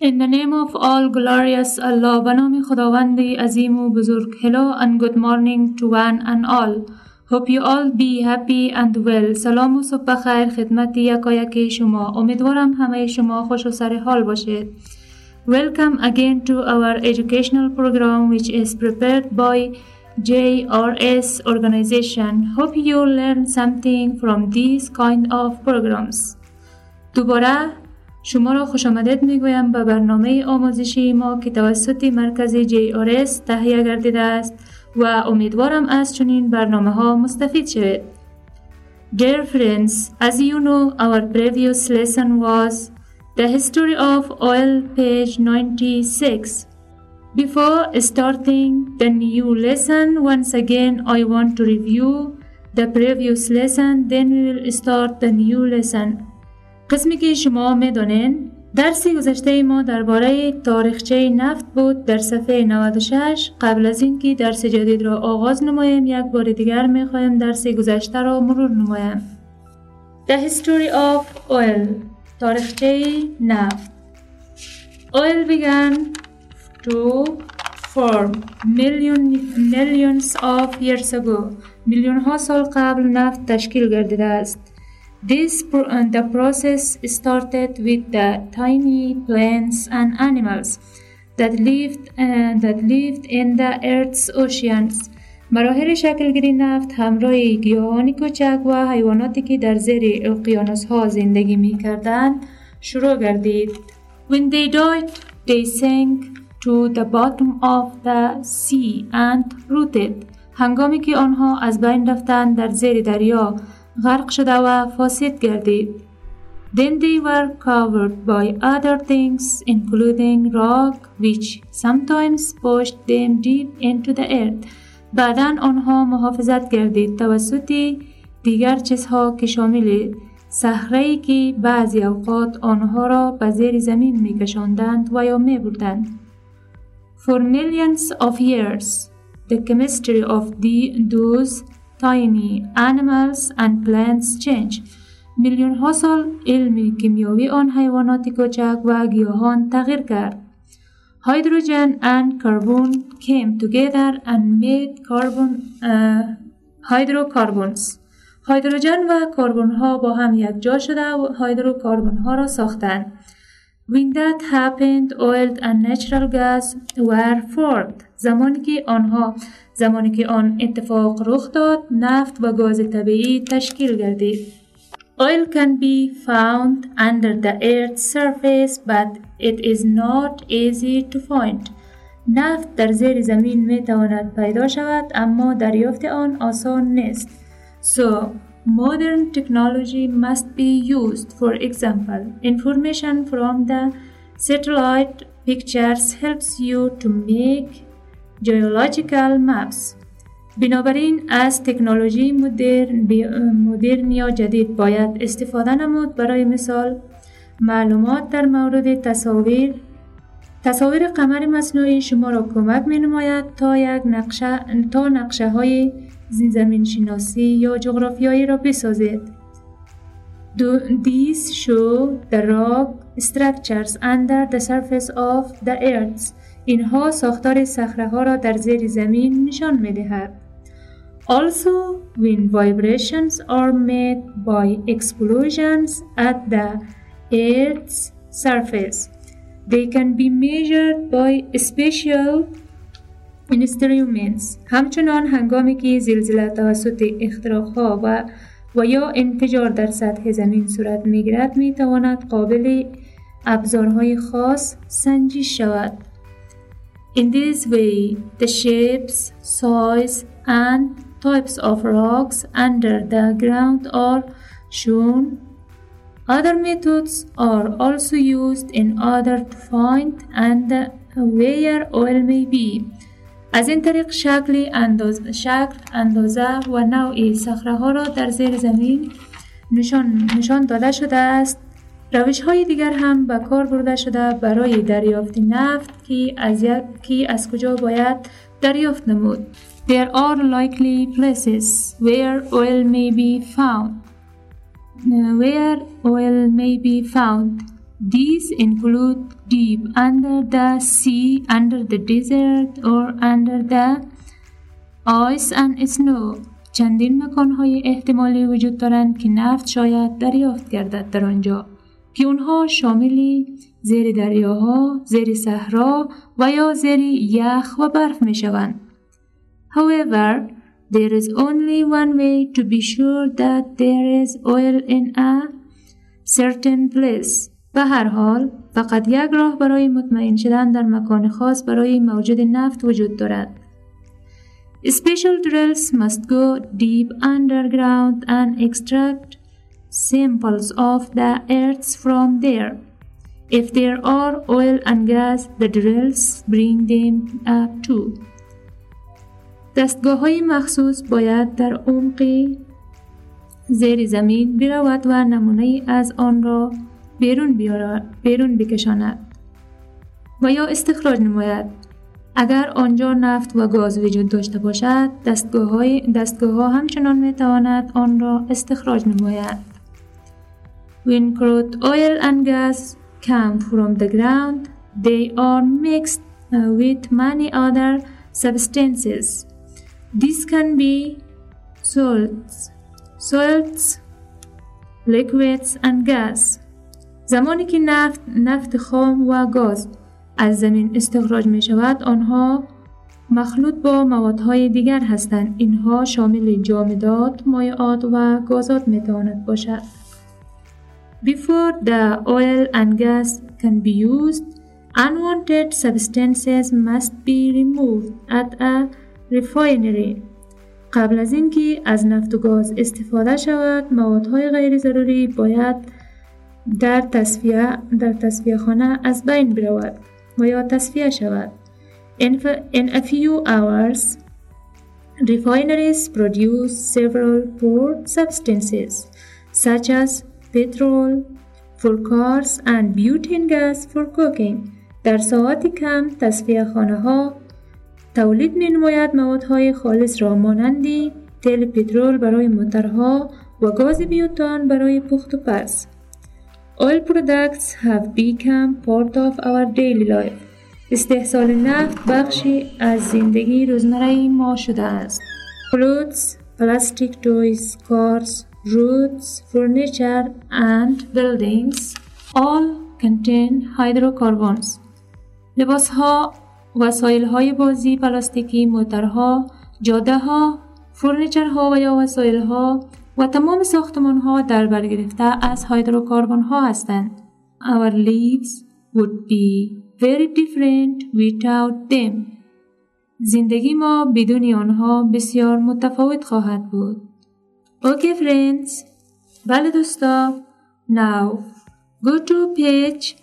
In the name of all glorious Allah به نام خداوند عظیم و بزرگ Hello and good morning to one and all Hope you all be happy and well سلام و صبح بخیر خدمت یکایک شما امیدوارم همه شما خوش و سر حال باشید Welcome again to our educational program which is prepared by JRS organization. Hope you learn something from these kind of programs. دوباره شما را خوش آمدید می‌گویم به برنامه آموزشی ما که توسط مرکز JRS تهیه گردیده است و امیدوارم از چنین برنامه ها مستفید شوید. Dear friends, as you know, our previous lesson was the history of oil, page 96. Before starting the new lesson, once again I want to review the previous lesson, then we will start the new lesson. قسمی که شما می‌دانین درسی گذشته ما درباره تاریخچه نفت بود در صفحه 96 قبل از اینکه درس جدید را آغاز نمایم یک بار دیگر می‌خوایم درس گذشته را مرور نمایم. The History of Oil تاریخچه نفت. Oil began to form million, millions of years ago. میلیون ها سال قبل نفت تشکیل گردیده است. This uh, the process started with the tiny plants and animals that lived uh, that lived in the earth's oceans. مراحل شکلگیری نفت همراه گیاهانی کوچک و حیواناتی که در زیر اقیانوس ها زندگی می کردن شروع گردید. When they died, they sank to the bottom of the sea and rooted. هنگامی که آنها از بین رفتند در زیر دریا غرق شده و فاسد گردید. Then they were covered by other things including rock which sometimes pushed them deep into the earth. بعدا آنها محافظت گردید توسط دیگر چیزها که شامل صخره که بعضی اوقات آنها را به زیر زمین می کشاندند و یا می بردند. For millions of years, the chemistry of the, those تاینی انیملز ان پلنتس چینج میلیون ها سال علم کیمیاوی آن حیوانات کوچک و گیاهان تغییر کرد هیدروژن اند کربن کیم توگیدر اند میت کربن هیدرو کاربونز هیدروژن و کربن ها با هم یک جا شده و هیدرو کربن ها را ساختند When that happened, oil and natural gas were formed. زمانی که آنها زمانی که آن اتفاق رخ داد نفت و گاز طبیعی تشکیل گردید Oil can be found under the earth's surface but it is not easy to find. نفت در زیر زمین می تواند پیدا شود اما دریافت آن آسان نیست. So, modern technology must be used. For example, information from the satellite pictures helps you to make geological maps. بنابراین از تکنولوژی مدرن یا جدید باید استفاده نمود. برای مثال معلومات در مورد تصاویر. تصاویر قمر مصنوعی شما را کمک می نماید تا یک نقشه تا نقشه های زمین شناسی یا جغرافیایی را بسازید. These show the rock structures under the surface of the earth. اینها ساختار صخره ها را در زیر زمین نشان می دهد. Also, when vibrations are made by explosions at the Earth's surface, they can be measured by special instruments. همچنان هنگامی که زلزله توسط اختراقها و و یا انفجار در سطح زمین صورت می‌گیرد می تواند قابل ابزارهای خاص سنجش شود. In this way, the shapes, size, and types of rocks under the ground are shown. Other methods are also used in order to find and where oil may be. از این طریق شکل انداز... شکل اندازه و نوع صخره ها را در زیر زمین نشان, نشان داده شده است روش های دیگر هم به کار برده شده برای دریافت نفت که از, کی از کجا باید دریافت نمود. There are likely places where oil may be found. Where oil may be found. These include deep under the sea, under the desert or under the ice and snow. چندین مکانهای احتمالی وجود دارند که نفت شاید دریافت گردد در آنجا که اونها شامل زیر دریاها، زیر صحرا و یا زیر یخ و برف می شوند. However, there is only one way to be sure that there is oil in a certain place. به هر حال فقط یک راه برای مطمئن شدن در مکان خاص برای موجود نفت وجود دارد. Special drills must go deep underground and extract samples of the earth from there. If there are oil and gas, the drills bring them up too. دستگاه های مخصوص باید در عمقی زیر زمین برود و نمونه از آن را بیرون, بیرون بکشاند و یا استخراج نماید اگر آنجا نفت و گاز وجود داشته باشد دستگاه, های دستگاه ها همچنان می تواند آن را استخراج نماید When crude oil and gas come from the ground, they are mixed uh, with many other substances. This can be salts, salts, liquids and gas. زمانی که نفت، نفت خام و گاز از زمین استخراج می شود آنها مخلوط با موادهای دیگر هستند اینها شامل جامدات، مایعات و گازات می تواند باشد Before the oil and gas can be used, unwanted substances must be removed at a refinery. قبل از اینکه از نفت و گاز استفاده شود موادهای غیر ضروری باید در تصفیه در تصفیه خانه از بین برود و یا تصفیه شود in, in a few hours refineries produce several poor substances such as petrol for cars and butane gas for cooking در ساعت کم تصفیه خانه ها تولید می نماید موادهای خالص را مانندی تل پترول برای موترها و گاز بیوتان برای پخت و پز. Oil products have become part of our daily life. استحصال نفت بخشی از زندگی روزمره ما شده است. Clothes, plastic toys, cars, roads, furniture and buildings all contain hydrocarbons. لباس ها، وسایل های بازی پلاستیکی، موترها، جاده ها، فرنیچر ها و یا وسایل ها و تمام ساختمان ها در بر گرفته از هایدروکاربن ها هستند. Our lives would be very different without them. زندگی ما بدون آنها بسیار متفاوت خواهد بود. Okay friends, بله دوستا Now, go to page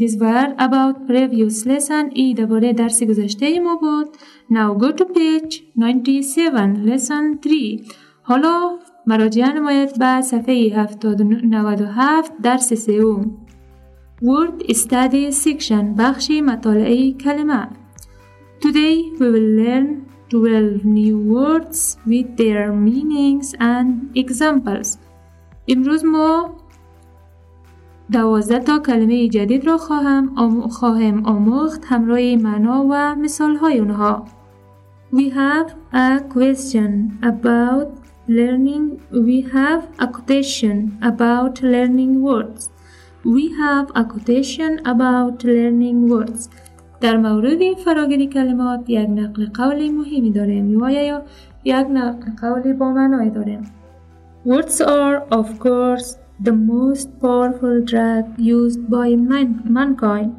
This were about previous lesson ای درباره درس گذشته ما بود Now go to page 97 lesson 3 حالا مراجعه نماید به صفحه 797 درس سوم Word Study Section بخش مطالعه کلمه Today we will learn 12 new words with their meanings and examples. امروز ما دوازده تا کلمه جدید را خواهم, آم خواهم آموخت همراه معنا و مثال های اونها. We have a question about learning. We have a quotation about learning words. We have a quotation about learning words. در مورد فراگیری کلمات یک نقل قول مهمی داریم و یا یک نقل قولی با معنای داریم Words are of course the most powerful drug used by mankind.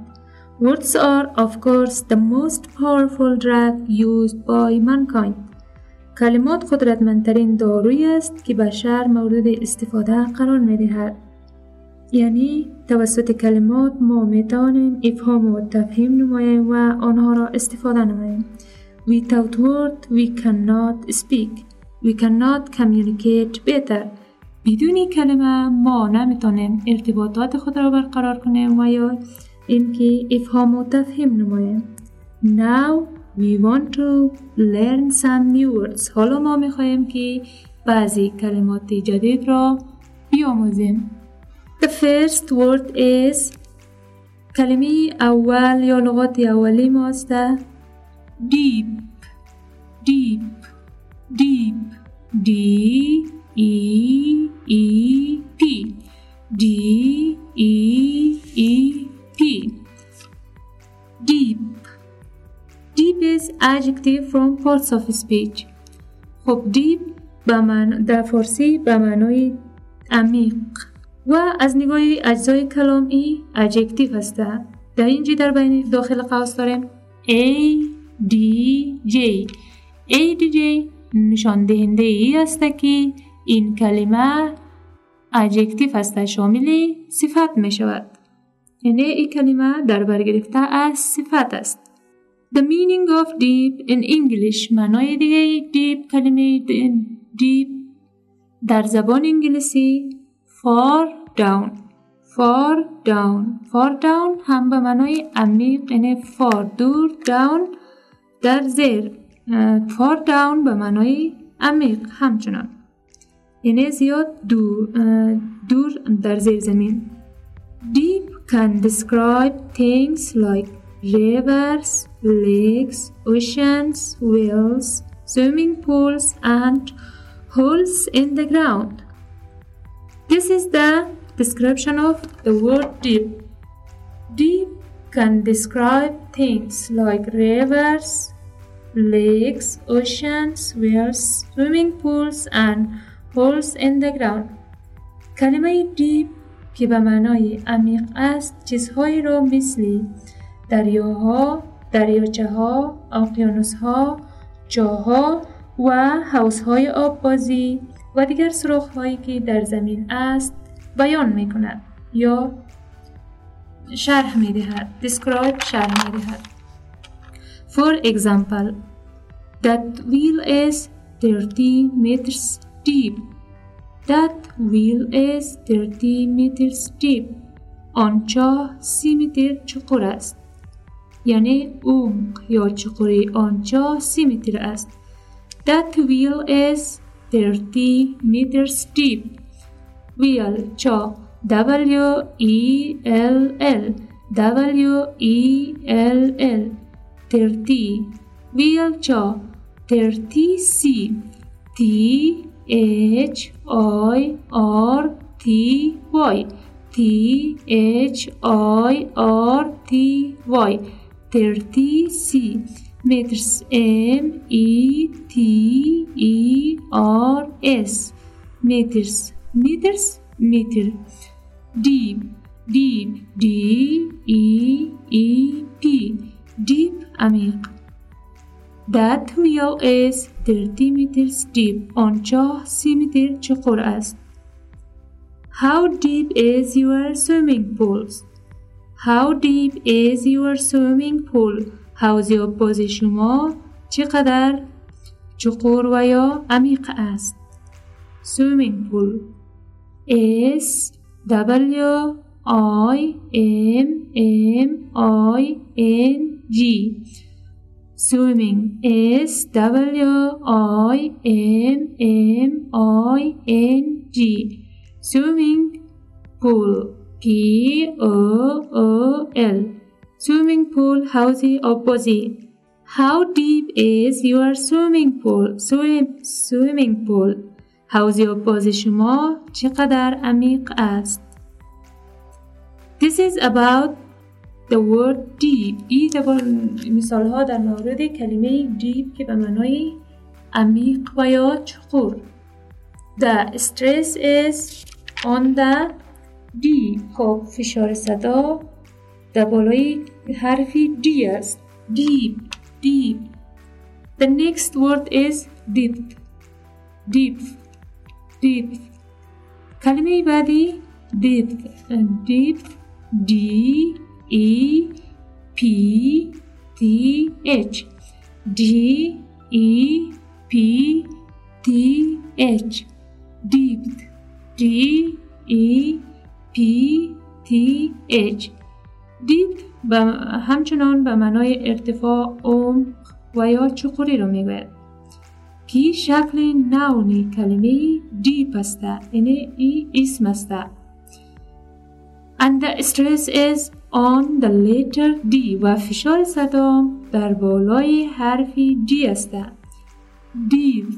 Words are of course the most powerful drug used by mankind. کلمات قدرتمندترین دارویی است که بشر مورد استفاده قرار می دهد. یعنی توسط کلمات ما می توانیم افهام و تفهیم نماییم و آنها را استفاده نماییم. Without word we cannot speak. We cannot communicate better. بدون کلمه ما نمی‌تونیم ارتباطات خود را برقرار کنیم و یا اینکه افهام و تفهیم نماییم. Now we want to learn some new words. حالا ما می‌خواهیم که بعضی کلمات جدید را بیاموزیم. The first word is کلمه اول یا لغات اولی ما است دیپ دیپ دیپ دی ای ای پی دی ای ای پی deep deep is adjective from parts of speech خب deep به من در فارسی به معنای عمیق و از نگاه اجزای کلام ای adjective است در اینجا در بین داخل قوس داریم A D J. A D J نشان دهنده ای است که این کلمه adjective است شامل صفت می شود یعنی این کلمه در برگرفته از صفت است. The meaning of deep in English معنای دیگه deep کلمه deep در زبان انگلیسی far down far down far down هم به معنای عمیق یعنی far دور down در زیر far down به معنای عمیق همچنان یعنی زیاد دور, دور در زیر زمین deep can describe things like rivers, lakes, oceans, wells, swimming pools, and holes in the ground. This is the description of the word deep. Deep can describe things like rivers, lakes, oceans, wells, swimming pools, and holes in the ground. کلمه deep که به معنای عمیق است چیزهایی را مثل دریاها، دریاچه ها، آقیانوس ها، جاها و حوض های آب بازی و دیگر سراخ هایی که در زمین است بیان می کند یا شرح می دهد describe شرح می دهد For example that wheel is 30 meters deep That wheel is 30 meters deep. آن چاه سی متر چقور است. یعنی عمق یا چقوری آن چاه سی متر است. That wheel is 30 meters deep. Wheel chalk W E L L W E L L 30 Wheel chalk 30 C. T h o r t y. T h o r t y. 30 C meters M E T E R S meters meters meter deep deep D E E P deep عميق That wheel is 30 meters deep. آنچاه سی متر چقور است. How deep is your swimming pool? How deep is your swimming pool? حوض باز شما چقدر چقور و یا عمیق است. Swimming pool S W I M M I N G Swimming S W I M M I N G Swimming pool P O O L Swimming pool حوضی آبازی How deep is your swimming pool? Swim, swimming pool حوضی آبازی شما چقدر عمیق است؟ This is about The word deep این مثال ها در مورد کلمه deep که به معنای عمیق و یا چخور The stress is on the D خب فشار صدا در بالای harfi dias deep deep the next word is depth Deep. Deep. kalimeyi badi depth Deep. d e p t h d e p t h depth d e p t h depth و همچنان به معنای ارتفاع عمق و یا چقوری رو می‌گوید. که شکل نونی کلمه دیپ است. یعنی ای اسم است. And the stress is on the letter D و فشار صدام در بالای حرفی D است. Deep.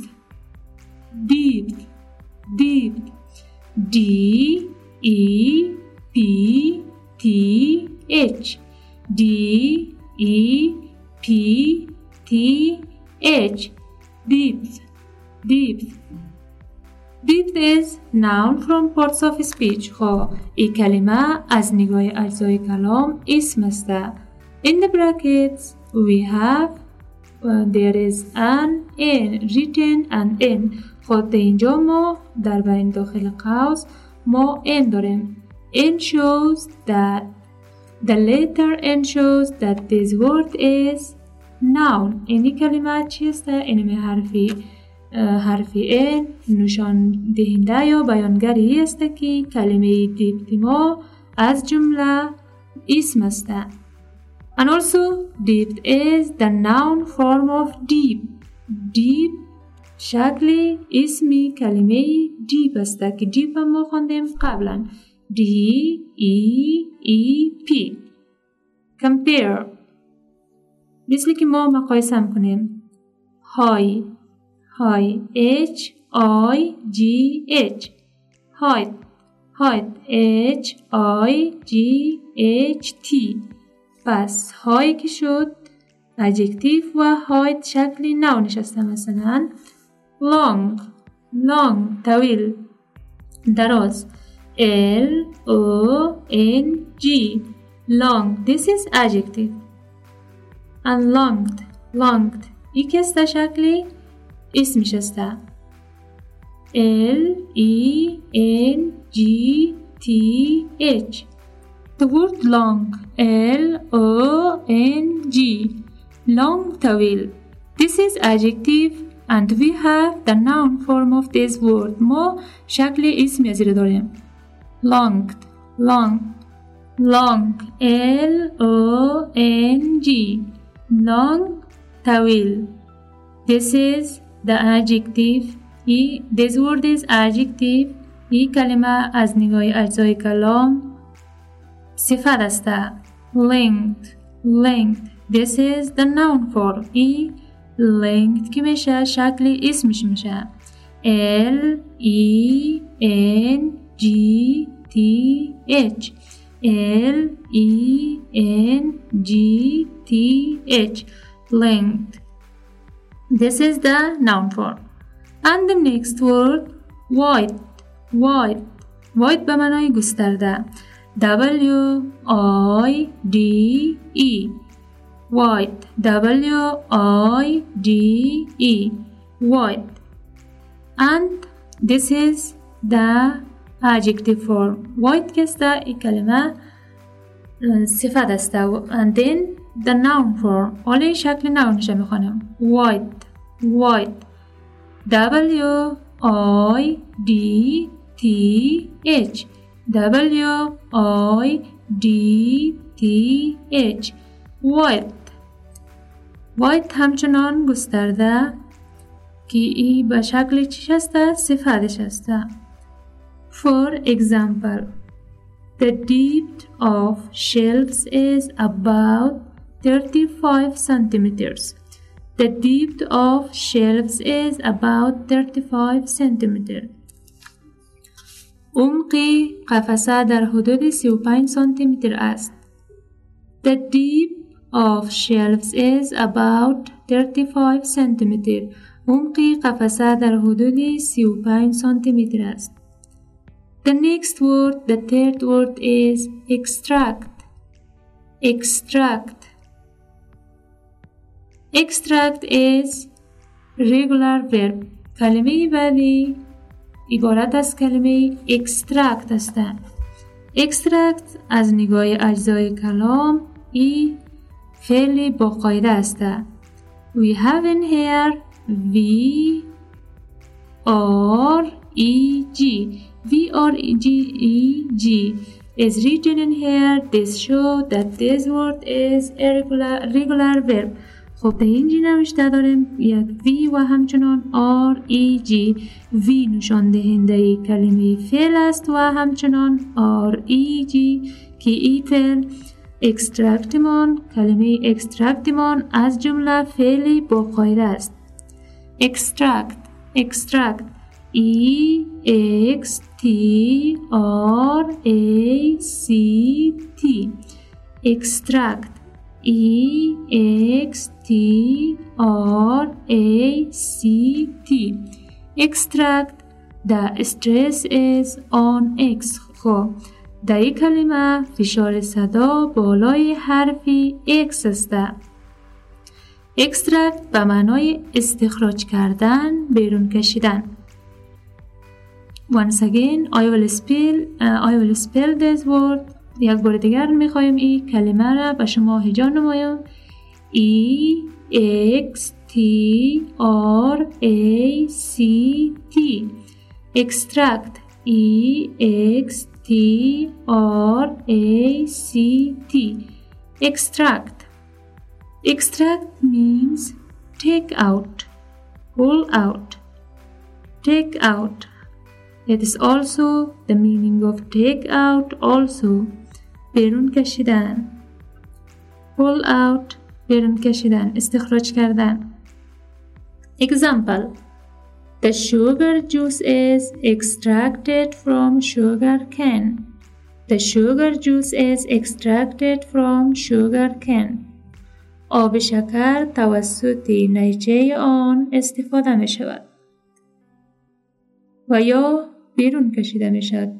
Deep. Deep. D E P T H. D E P T H deep deep Deep is noun from parts of speech خب این کلمه از نگاه اجزای کلام اسم است In the brackets we have uh, there is an in written and in خب اینجا ما در بین داخل قوس ما in داریم in shows that the letter n shows that this word is noun این کلمه چیست؟ این حرفی حرف ان نشان دهنده یا بیانگری است که کلمه دیپت از جمله اسم است. And also deep is the noun form of deep. Deep شکل اسمی کلمه دیپ است که دیپ ما خوندیم قبلا D E E P. Compare. مثل که ما مقایسه کنیم های های H I G H. Height height H I G H T. پس های که شد adjective و height شکلی نو نشسته مثلا long. Long. طویل دراز L O N G long this is adjective and longed longed یکی است شکلی اسمش است L E N G T H The word long L O N G long طويل This is adjective and we have the noun form of this word ما شکل اسمی زیر داریم long long long L O N G long طويل This is the adjective ای this word is adjective ای کلمه از نگاه اجزای کلام صفت است linked linked this is the noun form ای linked که میشه شکل اسمش میشه L E N G T H L E N G T H linked this is the noun form and the next word white white white به معنای گسترده W I D E white W I D E white and this is the adjective form white این کلمه صفت است and then the noun form حالا شکل ناونش می‌خوانم white white W I D T H. W I D T H. White white همچنان گسترده که ای به شکل چیش است صفتش است For example The depth of shelves is about 35 centimeters. The depth of shelves is about 35 centimeter. عمق قفسه در حدود 35 سانتی است. The depth of shelves is about 35 centimeter. عمق قفسه در حدود 35 سانتی است. The next word, the third word is extract. Extract. Extract is regular verb. کلمه بعدی عبارت از کلمه extract هستند. extract از نگاه اجزای کلام ای فعل با قاعده است. We have in here V R E G. V R E G E G. Is written in here. This show that this word is a regular regular verb. خب در اینجا نوشته داریم یک وی و همچنان آر ای جی وی نشان دهنده کلمه فعل است و همچنان آر ای جی که ای فعل؟ اکسترکتمان کلمه اکسترکتمان از جمله فعلی با قاعده است. اکسترکت اکسترکت E X T R A C T. Extract. E X T R A C T. Extract. The stress is on X. خب در این کلمه فشار صدا بالای حرفی X است اکسترکت به معنای استخراج کردن بیرون کشیدن Once again I will spell uh, I will spell this word یک بار دیگر میخوایم این کلمه را به شما هجا نمایم E X T R A C T extract E X T R A C T extract extract means take out pull out take out It is also the meaning of take out also بیرون کشیدن pull out بیرون کشیدن استخراج کردن Example The sugar juice is extracted from sugar cane. The sugar juice is extracted from sugar cane. آب شکر توسط نیچه آن استفاده می شود. و یا بیرون کشیده می شد.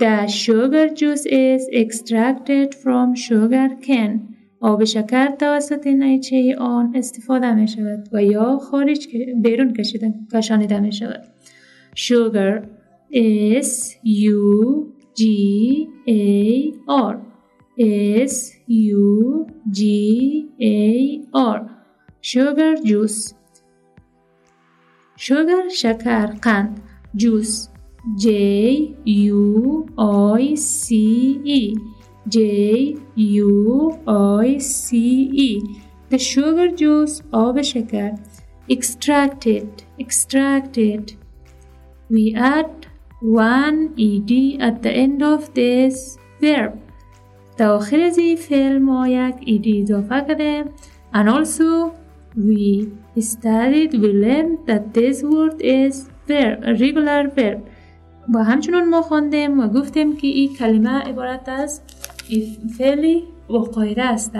The sugar juice is extracted from sugar cane. آب شکر توسط نیچه آن استفاده می شود و یا خارج بیرون کشیده کشانیده می شود. Sugar S U G A R S U G A R Sugar juice Sugar شکر قند juice J U I C E J U I C E The sugar juice آب شکر extracted extracted We add one ed at the end of this verb تا آخر از این فعل ما یک ed اضافه کرده and also we studied we learned that this word is verb regular verb و همچنان ما خواندیم و گفتیم که این کلمه عبارت از فعلی و قاعده است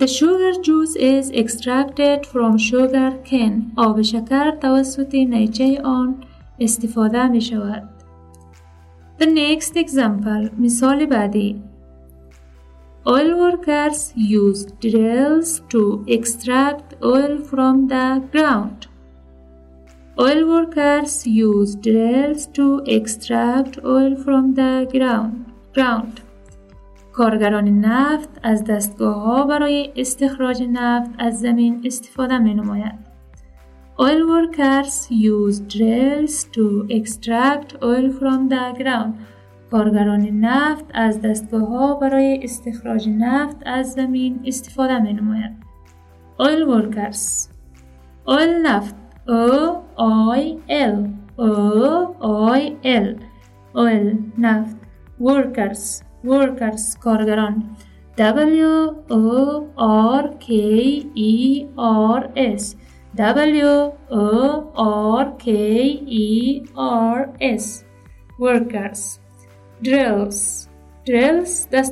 The sugar juice is extracted from sugar cane. آب شکر توسط نیچه آن استفاده می شود. The next example مثال بعدی Oil workers use drills to extract oil from the ground. Oil workers use drills to extract oil from the ground. کارگران نفت از دستگاه ها برای استخراج نفت از زمین استفاده می نماید. Oil workers use drills to extract oil from the ground. کارگران نفت از دستگاه ها برای استخراج نفت از زمین استفاده می نماید. Oil workers Oil نفت O-I-L, O-I-L, oil, naft, workers, workers, korgaron, W-O-R-K-E-R-S, W-O-R-K-E-R-S, workers. Drills, drills, let's.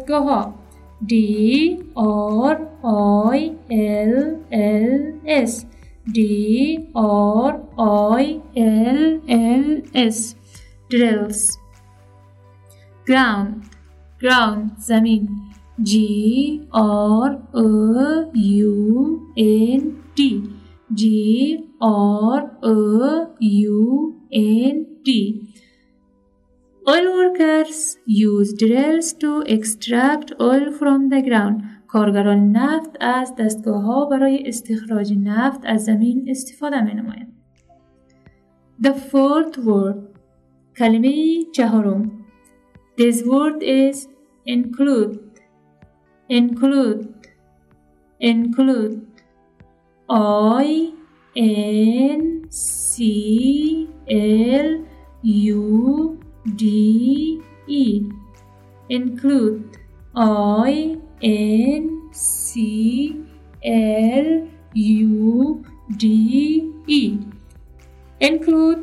D R I L L S D or drills. Ground. Ground. Zamin G or or Oil workers use drills to extract oil from the ground. کارگران نفت از دستگاه ها برای استخراج نفت از زمین استفاده می نمایند. The fourth word. کلمه چهارم. This word is include. Include. Include. I N C L U D E. Include. I N C L U D E include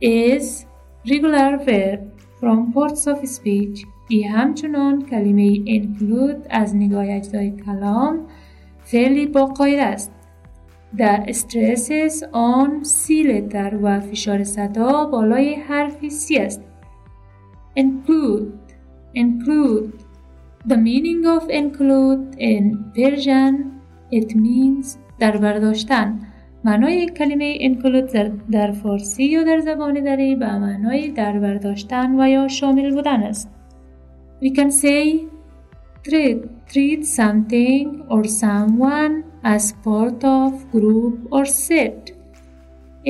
is regular verb from parts of speech ای همچنان کلمه include از نگاه اجزای کلام فعلی با قاید است The stresses on C letter و فشار صدا بالای حرف C است include include The meaning of include in Persian it means در برداشتن معنای کلمه include در فارسی یا در زبان دری به معنای در برداشتن و یا شامل بودن است. We can say treat, treat something or someone as part of group or set.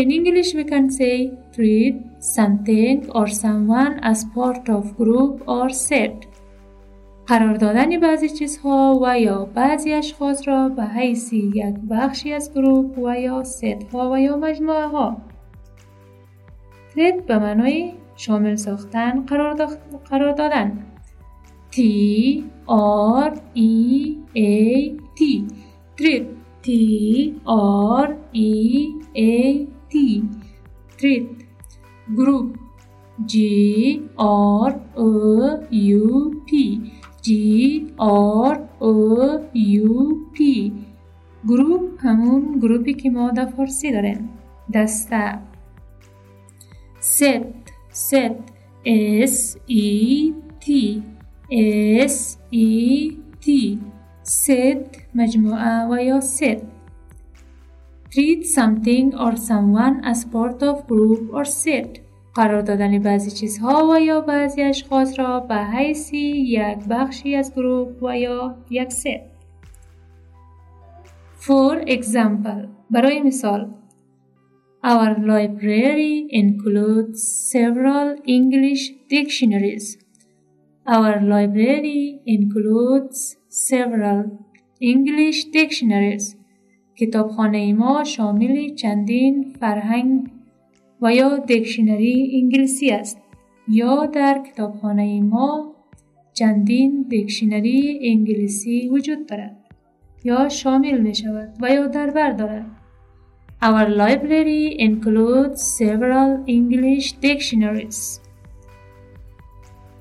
In English we can say treat something or someone as part of group or set. قرار دادن بعضی چیزها و یا بعضی اشخاص را به حیث یک بخشی از گروه و یا ست ها و یا مجموعه ها ترید به معنای شامل ساختن قرار, قرار دادن. T R E A T. ترید T R E A T. ترید گروپ G R O U P. G R O U P گروپ همون گروپی که ما در فارسی داریم دسته ست ست S E T S E T ست مجموعه و یا ست treat something or someone as part of group or set قرار دادن بعضی چیزها و یا بعضی اشخاص را به حیث یک بخشی از گروه و یا یک ست. For example, برای مثال Our library includes several English dictionaries. Our library includes several English dictionaries. کتابخانه ما شامل چندین فرهنگ و یا دکشنری انگلیسی است یا در کتابخانه ما چندین دکشنری انگلیسی وجود دارد یا شامل می شود و یا در بر دارد Our library includes several English dictionaries.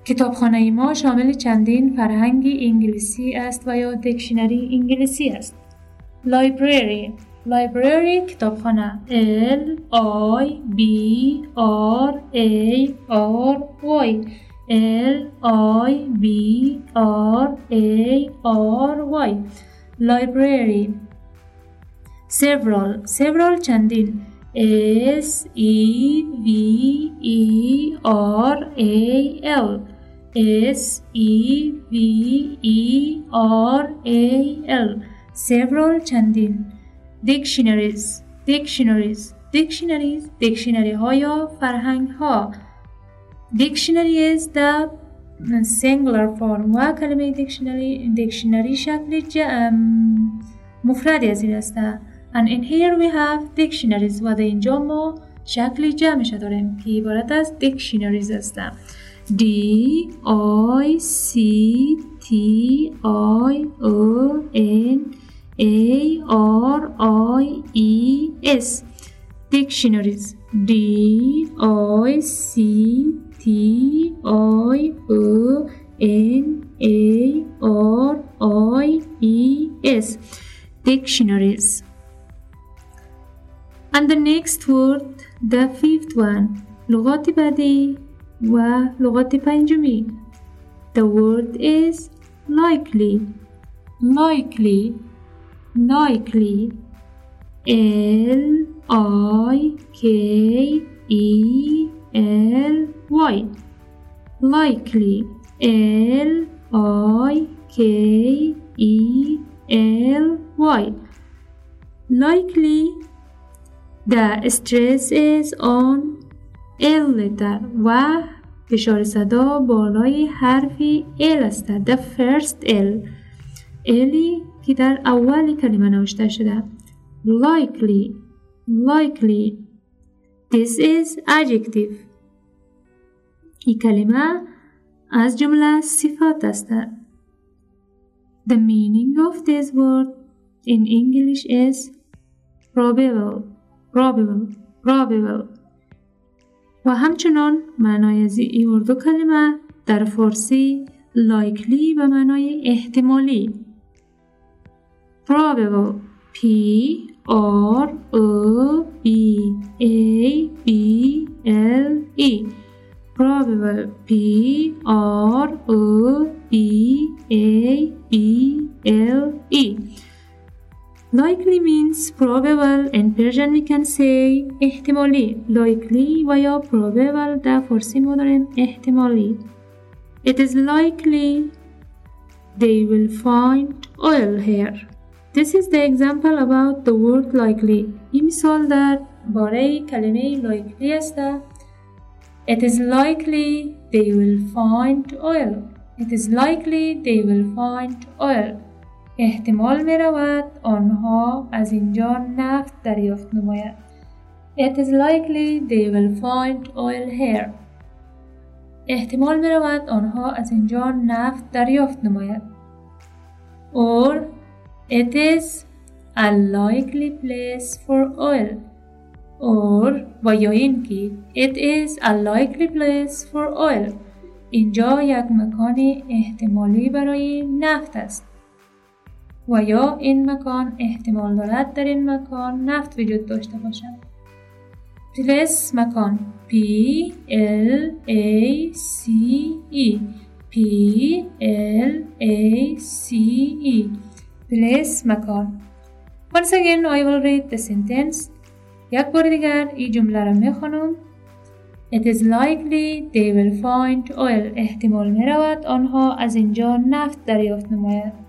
کتابخانه ما شامل چندین فرهنگ انگلیسی است و یا دکشنری انگلیسی است. Library library kitobxona L I B R A R Y. L I B R A R Y. Library. Several. Several chanting S E V E R A L. S E V E R A L. Several chanting dictionaries dictionaries dictionaries dictionary ها یا فرهنگ ها dictionary is the singular form و کلمه dictionary dictionary شکل مفردی از این است and in here we have dictionaries و در اینجا ما شکل جمعش داریم که عبارت از dictionaries است D I C T I O S dictionaries D I C T I O N A R I E S dictionaries and the next word the fifth one لغات بعدی و لغات پنجمی the word is likely likely likely L I K E L Y likely L I K E L Y likely the stress is on L letter و فشار صدا بالای حرف L است the first L L که در اول کلمه نوشته شده likely likely this is adjective این کلمه از جمله صفات است The meaning of this word in English is probable, probable, probable. و همچنان معنای از این اردو کلمه در فارسی likely به معنای احتمالی probable P R O B A B L E probable P R O B A B L E likely means probable in Persian we can say احتمالی likely و یا probable در فارسی ما داریم احتمالی It is likely they will find oil here. This is the example about the word likely. این مثال در باره کلمه likely است. It is likely they will find oil. It is likely they will find oil. احتمال می رود آنها از اینجا نفت دریافت نماید. It is likely they will find oil here. احتمال می رود آنها از اینجا نفت دریافت نماید. Or it is a likely place for oil. Or و یا اینکه it is a likely place for oil. اینجا یک مکان احتمالی برای نفت است. و یا این مکان احتمال دارد در این مکان نفت وجود داشته باشد. پلس مکان P L A C E P L A C E پلس مکان Once again I will read the sentence یک بار دیگر این جمله را می‌خوانم It is likely they will find oil احتمال می رود آنها از اینجا نفت دریافت نماید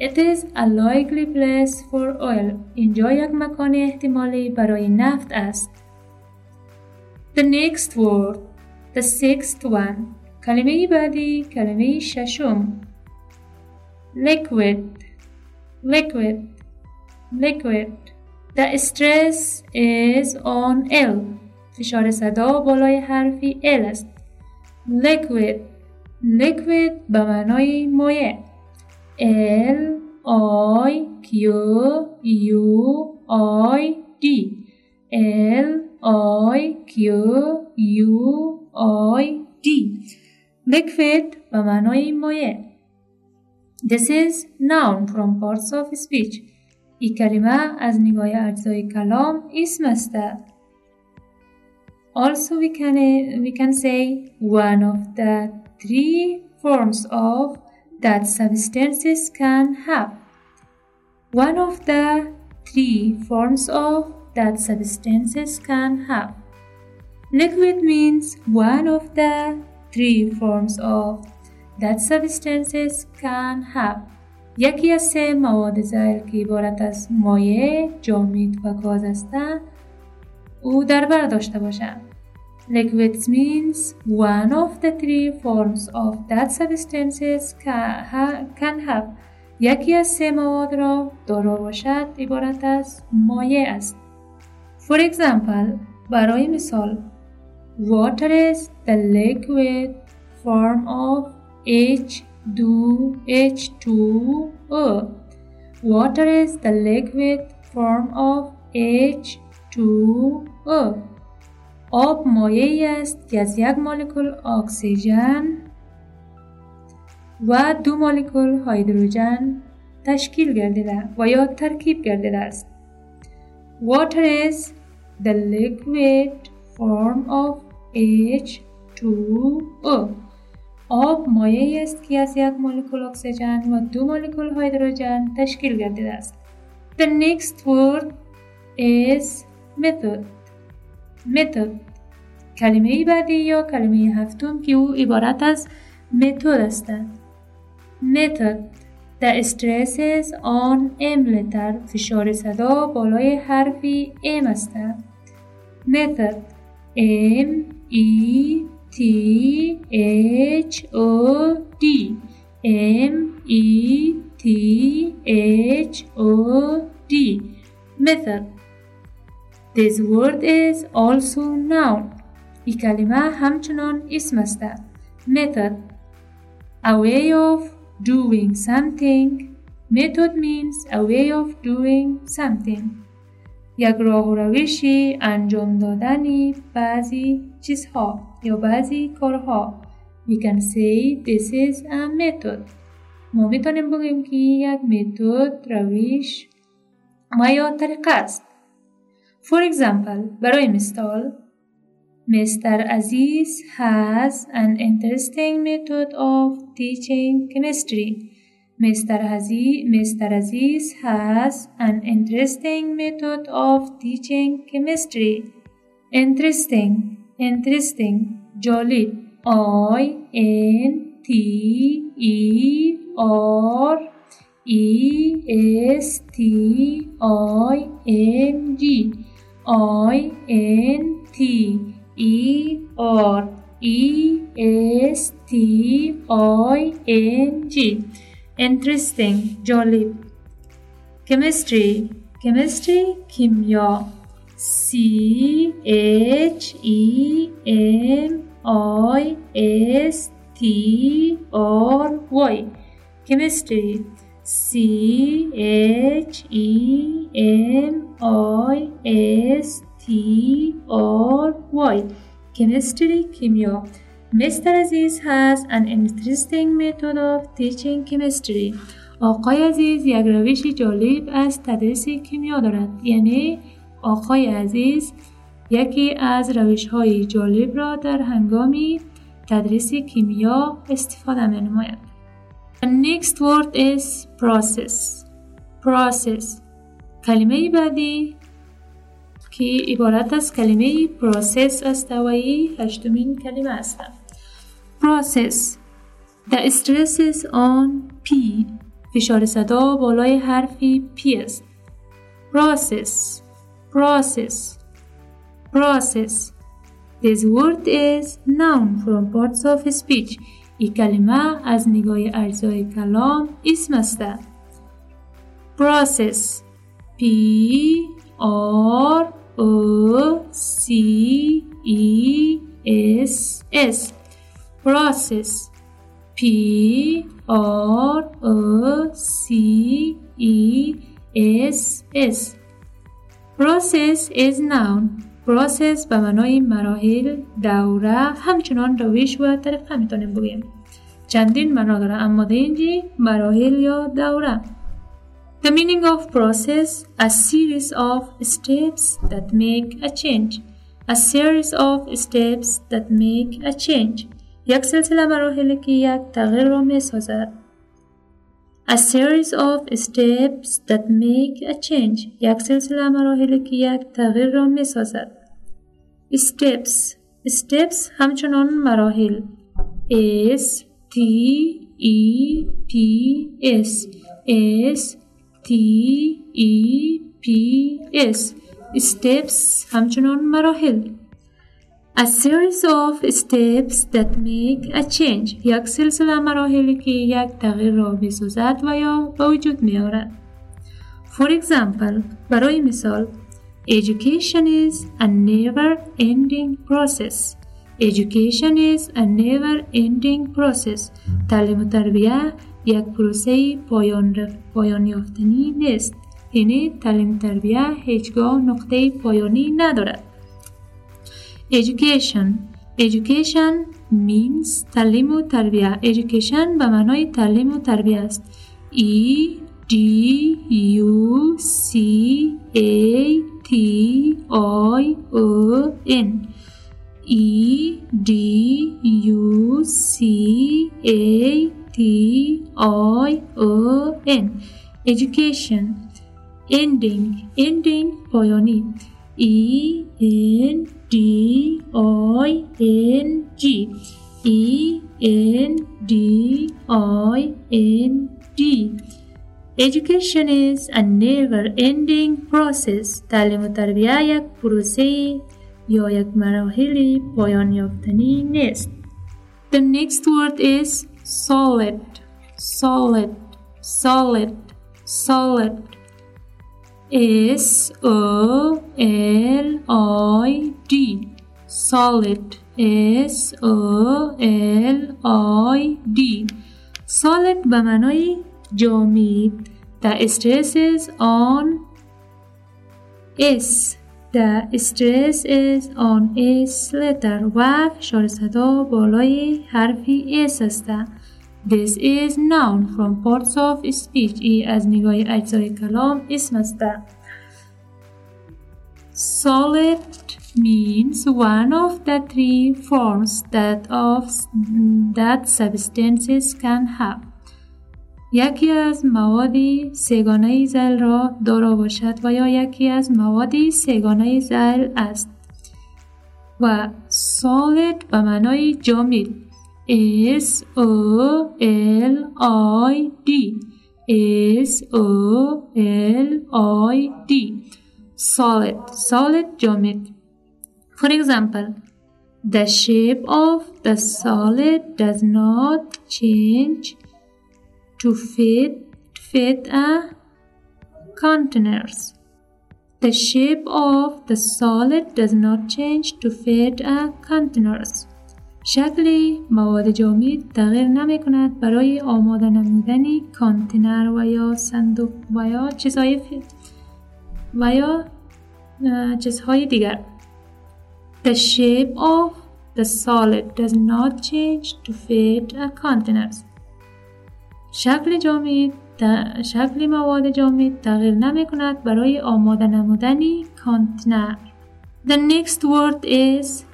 It is a likely place for oil. اینجا یک مکان احتمالی برای نفت است. The next word. The sixth one. کلمه بعدی کلمه ششم. Liquid. Liquid. Liquid. The stress is on L. فشار صدا بالای حرفی L است. Liquid. Liquid به معنای مایع. L I Q U I D L I Q U I D liquid به معنای مایع This is noun from parts of speech این کلمه از نگاه اجزای کلام اسم است Also we can, we can say one of the three forms of that substances can have. One of the three forms of that substances can have. Liquid means one of the three forms of that substances can have. یکی از سه مواد زائل که عبارت از مایع، جامد و گاز هستند او در بر داشته باشند. Liquids means one of the three forms of that substances can have یکی از سه مواد را دارا باشد عبارت از مایع است. For example, برای مثال Water is the liquid form of H2O. Water is the liquid form of H2O. آب مایعی است که از یک مولکول اکسیژن و دو مولکول هیدروژن تشکیل گردیده و یا ترکیب گردیده است. Water is the liquid form of H2O. آب مایعی است که از یک مولکول اکسیژن و دو مولکول هیدروژن تشکیل گردیده است. The next word is method. method. کلمه بعدی یا کلمه هفتم که او عبارت از متد است. Method. The stresses on M letter. فشار صدا بالای حرفی M است. Method. M E T H O D M E T H O D method This word is also noun. ای کلمه همچنان اسم است. Method A way of doing something method means a way of doing something یک راه و روشی انجام دادنی بعضی چیزها یا بعضی کارها We can say this is a method ما می‌تونیم بگیم که یک متد روش و یا طریقه است For example برای مثال Mr. Aziz has an interesting method of teaching chemistry. Mr. Aziz, Mr. Aziz has an interesting method of teaching chemistry. Interesting, interesting, jolly. I N T E R E S T I N G I N T E R E S T I N G interesting. Jolly. Chemistry. Chemistry kimya. C H E M I S T R Y. Chemistry. C H E M I S T R Y. Chemistry Kimia Mr. Aziz has an interesting method of teaching chemistry. آقای عزیز یک روش جالب از تدریس کیمیا دارد یعنی آقای عزیز یکی از روش های جالب را در هنگامی تدریس کیمیا استفاده می نماید. The next word is process. Process. کلمه بعدی که عبارت از کلمه پروسس است و هشتمین کلمه است process The stresses on P فشار صدا بالای حرفی P است process process process This word is noun from parts of speech این کلمه از نگاه اجزای کلام اسم است process P R O C E S S process P R O C E S S process is noun process به معنای مراحل دوره همچنان روش و طریقه میتونیم بگیم چندین معنا داره اما در اینجی مراحل یا دوره The meaning of process a series of steps that make a change. A series of steps that make a change. یک سلسله مراحلی که یک تغییر را می سازد. A series of steps that make a change. یک سلسله مراحلی که یک تغییر را می سازد. Steps Steps همچنان مراحل S T E P S S T E P S steps همچنان مراحل A series of steps that make a change یک سلسله مراحلی که یک تغییر را بسازد و یا به وجود می آورد. For example برای مثال Education is a never ending process Education is a never ending process تعلیم و تربیه یک پروسه پایان, پایان یافتنی نیست یعنی تعلیم تربیه هیچگاه نقطه پایانی ندارد Education Education means تعلیم و تربیه Education به معنای تعلیم و تربیه است E D U C A T I O N E D U C A T I O N Education Ending Ending پایانی E N D I N G E N D I N D Education is a never ending process تعلیم و تربیه یک پروسه یا یک مراحل پایان یافتنی نیست The next word is solid, solid, solid, solid. S O L I D, solid. S O L I D, solid به معنای جامید The stress is on S The stress is on S letter و فشار صدا بالای حرفی S است This is noun from parts of speech ای از نگاه اجزای کلام اسم است Solid means one of the three forms that of that substances can have یکی از مواد سگانه زل را دارا باشد و یا یکی از مواد سگانه زل است و solid به معنای جامد S O L I D. S O L I D. Solid. Solid geometry. For example, the shape of the solid does not change to fit fit a containers. The shape of the solid does not change to fit a containers. شکل مواد جامد تغییر نمی کند برای آماده نمودن کانتینر و یا صندوق و یا چیزهای و یا چیزهای دیگر. The shape of the solid does not change to fit a containers. شکل جامد شکل مواد جامد تغییر نمی کند برای آماده نمودن کانتنر The next word is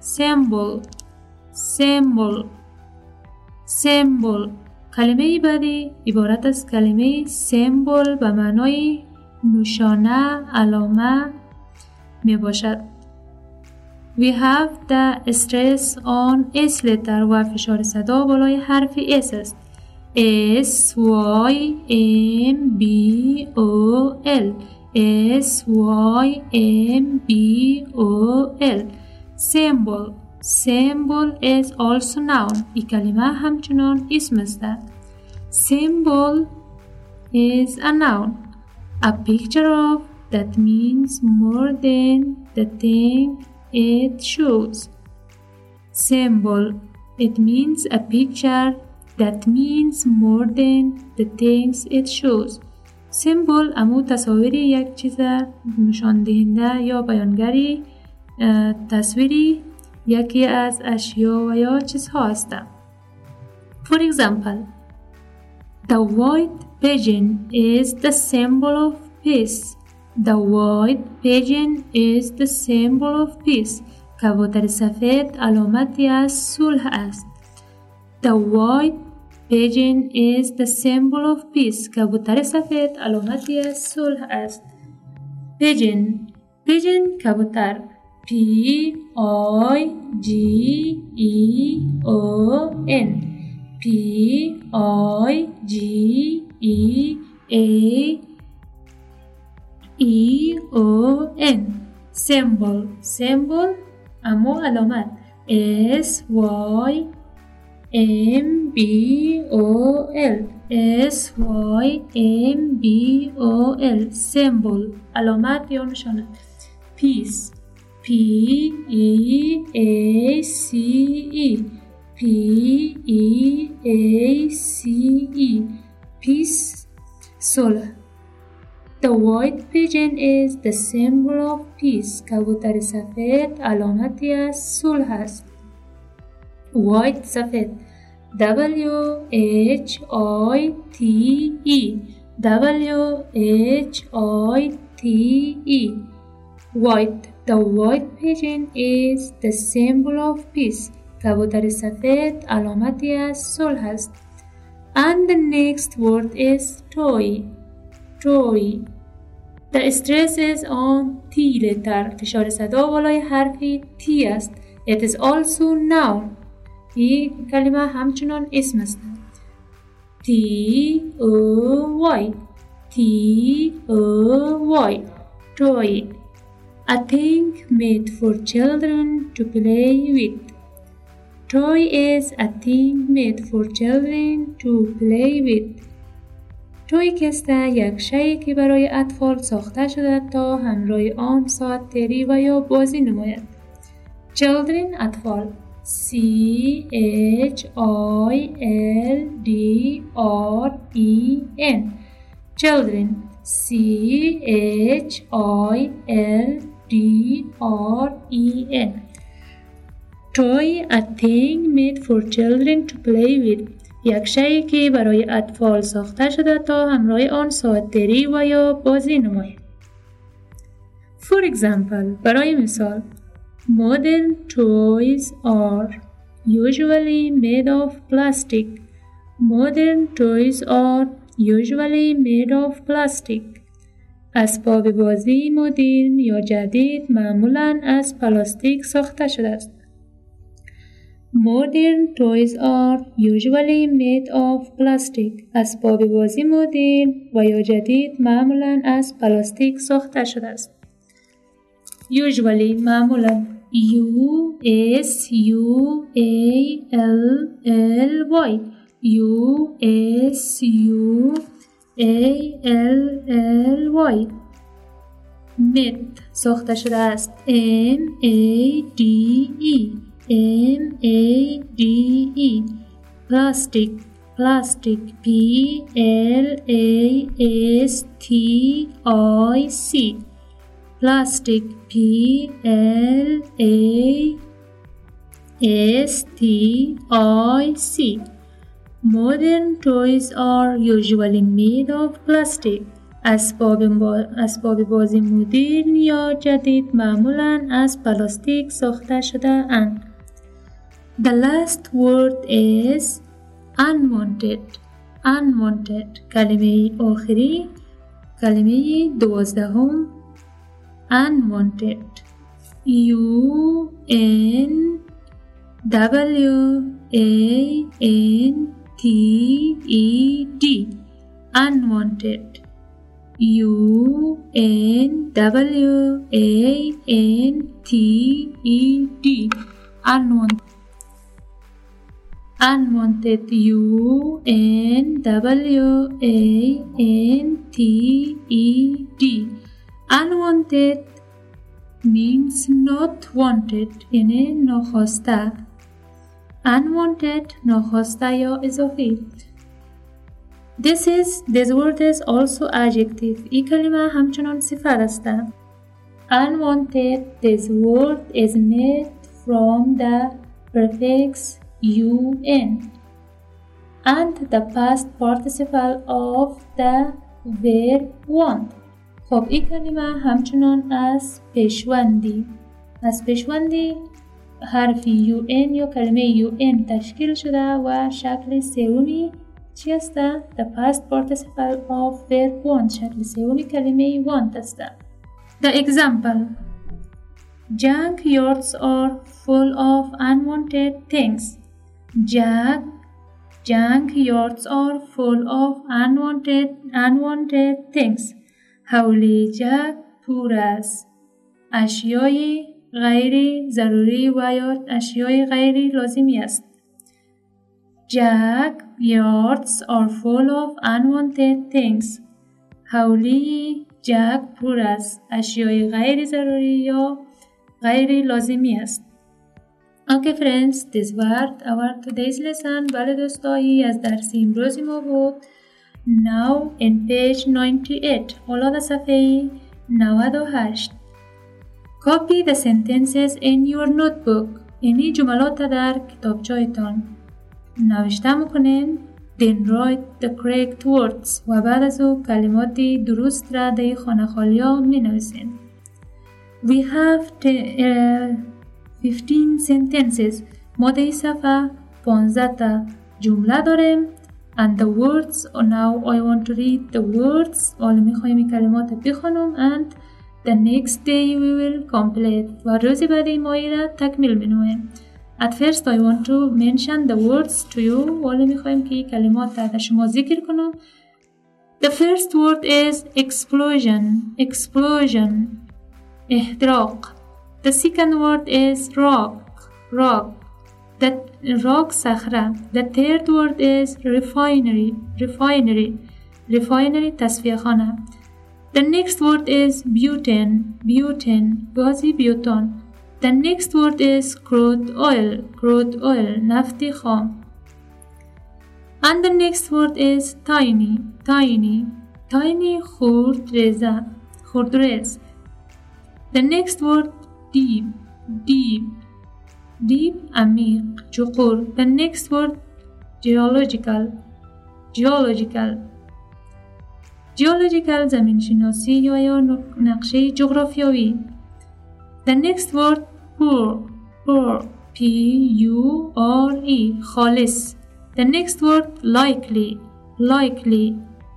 symbol symbol symbol کلمه بعدی عبارت از کلمه سمبل به معنای نشانه علامه می باشد We have the stress on S letter. و فشار صدا بالای حرف S است. S Y M B O L. S Y M B O L. symbol symbol is also noun ای کلمه همچنان اسم است symbol is a noun a picture of that means more than the thing it shows symbol it means a picture that means more than the things it shows سیمبل امو تصاویری یک چیز نشان دهنده یا بیانگری تصویری یکی از اشیا و یا چیزها هستند. For example, the white pigeon is the symbol of peace. The white pigeon is the symbol of peace. کبوتر سفید علامتی از صلح است. The white pigeon is the symbol of peace. کبوتر سفید علامتی از صلح است. Pigeon Pigeon کبوتر P I G E O N P I G E A E O N symbol symbol اما علامت S Y M B O L S Y M B O L symbol علامت یا نشانه peace P E A C E P E A C E peace صلح The white pigeon is the symbol of peace کبوتر سفید علامتی از صلح است white سفید W H I T E W H I T E white the white pigeon is the symbol of peace کبوتر سفید علامتی از صلح است and the next word is toy toy the stress is on T letter فشار صدا بالای حرفی T است it is also noun این کلمه همچنان اسم است T O Y T O Y toy a thing made for children to play with toy is a thing made for children to play with توی کسته یک شیعی که برای اطفال ساخته شده تا همراه آن ساعت تری و یا بازی نماید. Children اطفال C H I L D R E N children C H I L D R E N Toy a thing made for children to play with یک شیعی که برای اطفال ساخته شده تا همراه آن ساعتدری و یا بازی نماید. For example, برای مثال Modern toys are usually made of plastic. Modern toys are usually made of plastic. اسباب بازی مدرن یا جدید معمولا از پلاستیک ساخته شده است. Modern toys are usually made of plastic. اسباب بازی مدرن و یا جدید معمولا از پلاستیک ساخته شده است. usually معمولا U S U A L L Y U S U A L L Y مت ساخته شده است M A D E M A D E plastic plastic P L A S T I C plastic P L A S T I C. Modern toys are usually made of plastic. اسباب, اسباب بازی مدرن یا جدید معمولا از پلاستیک ساخته شده اند. The last word is unwanted. Unwanted کلمه آخری کلمه دوازدهم unwanted U N W A N T E D unwanted. U N W A N T E D unwanted. Unwanted U N W A N T E D unwanted means not wanted in a nohosta unwanted ناخواسته یا اضافی This is this word is also adjective این کلمه همچنان صفت است Unwanted this word is made from the prefix un and the past participle of the verb want خب این کلمه همچنان از پیشوندی از پیشوندی حرف یو این یا کلمه یو این تشکیل شده و شکل سومی چی است؟ The past participle of verb want شکل سومی کلمه want است The example Junkyards are full of unwanted things. Junk Junkyards are full of unwanted unwanted things. حولیجک پور است اشیای غیر ضروری و یا اشیای غیر لازمی است Jack yards are full of unwanted things حولی جک پر است اشیای غیر ضروری یا غیر لازمی است Okay friends, this was our today's lesson. بله دوستایی از درس امروزی ما بود. Now in page 98 حالا صفحه 98 Copy the sentences in your notebook. یعنی جملات در کتابچایتان نوشته می‌کنین then write the correct words. و بعد از او کلمات درست را در خانه خالی ها می نویسین We have 15 sentences ما در صفحه 15 تا جمله داریم and the words now I want to read the words. حالا می‌خوایم کلمات بخونم and the next day we will complete و روز بعدی ما را تکمیل منویم At first I want to mention the words to you حالا میخوایم که کلمات تحت شما ذکر کنم The first word is explosion explosion احتراق The second word is rock rock the rock صخره the third word is refinery refinery refinery تصفیه خانه the next word is butane butane گازی بیوتان The next word is crude oil. Crude oil. نفت خام. And the next word is tiny. Tiny. Tiny خردرزه. خردرز. The next word deep. Deep. Deep عمیق. چقور. The next word geological. Geological. Geological زمین شناسی یا یا نقشه جغرافیایی. The next word poor, poor, P U R E, خالص. The next word likely, likely,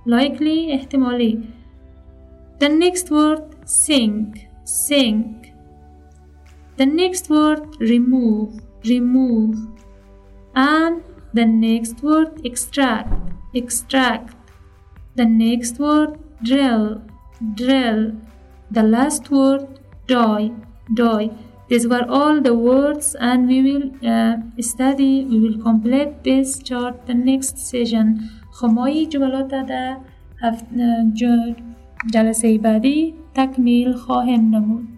likely احتمالی. The next word sink, sink. The next word remove, remove. And the next word extract, extract. The next word drill, drill. The last word die, die. These were all the words and we will uh, study, we will complete this chart the next session. خمایی جملات در جلسه بعدی تکمیل خواهم نمود.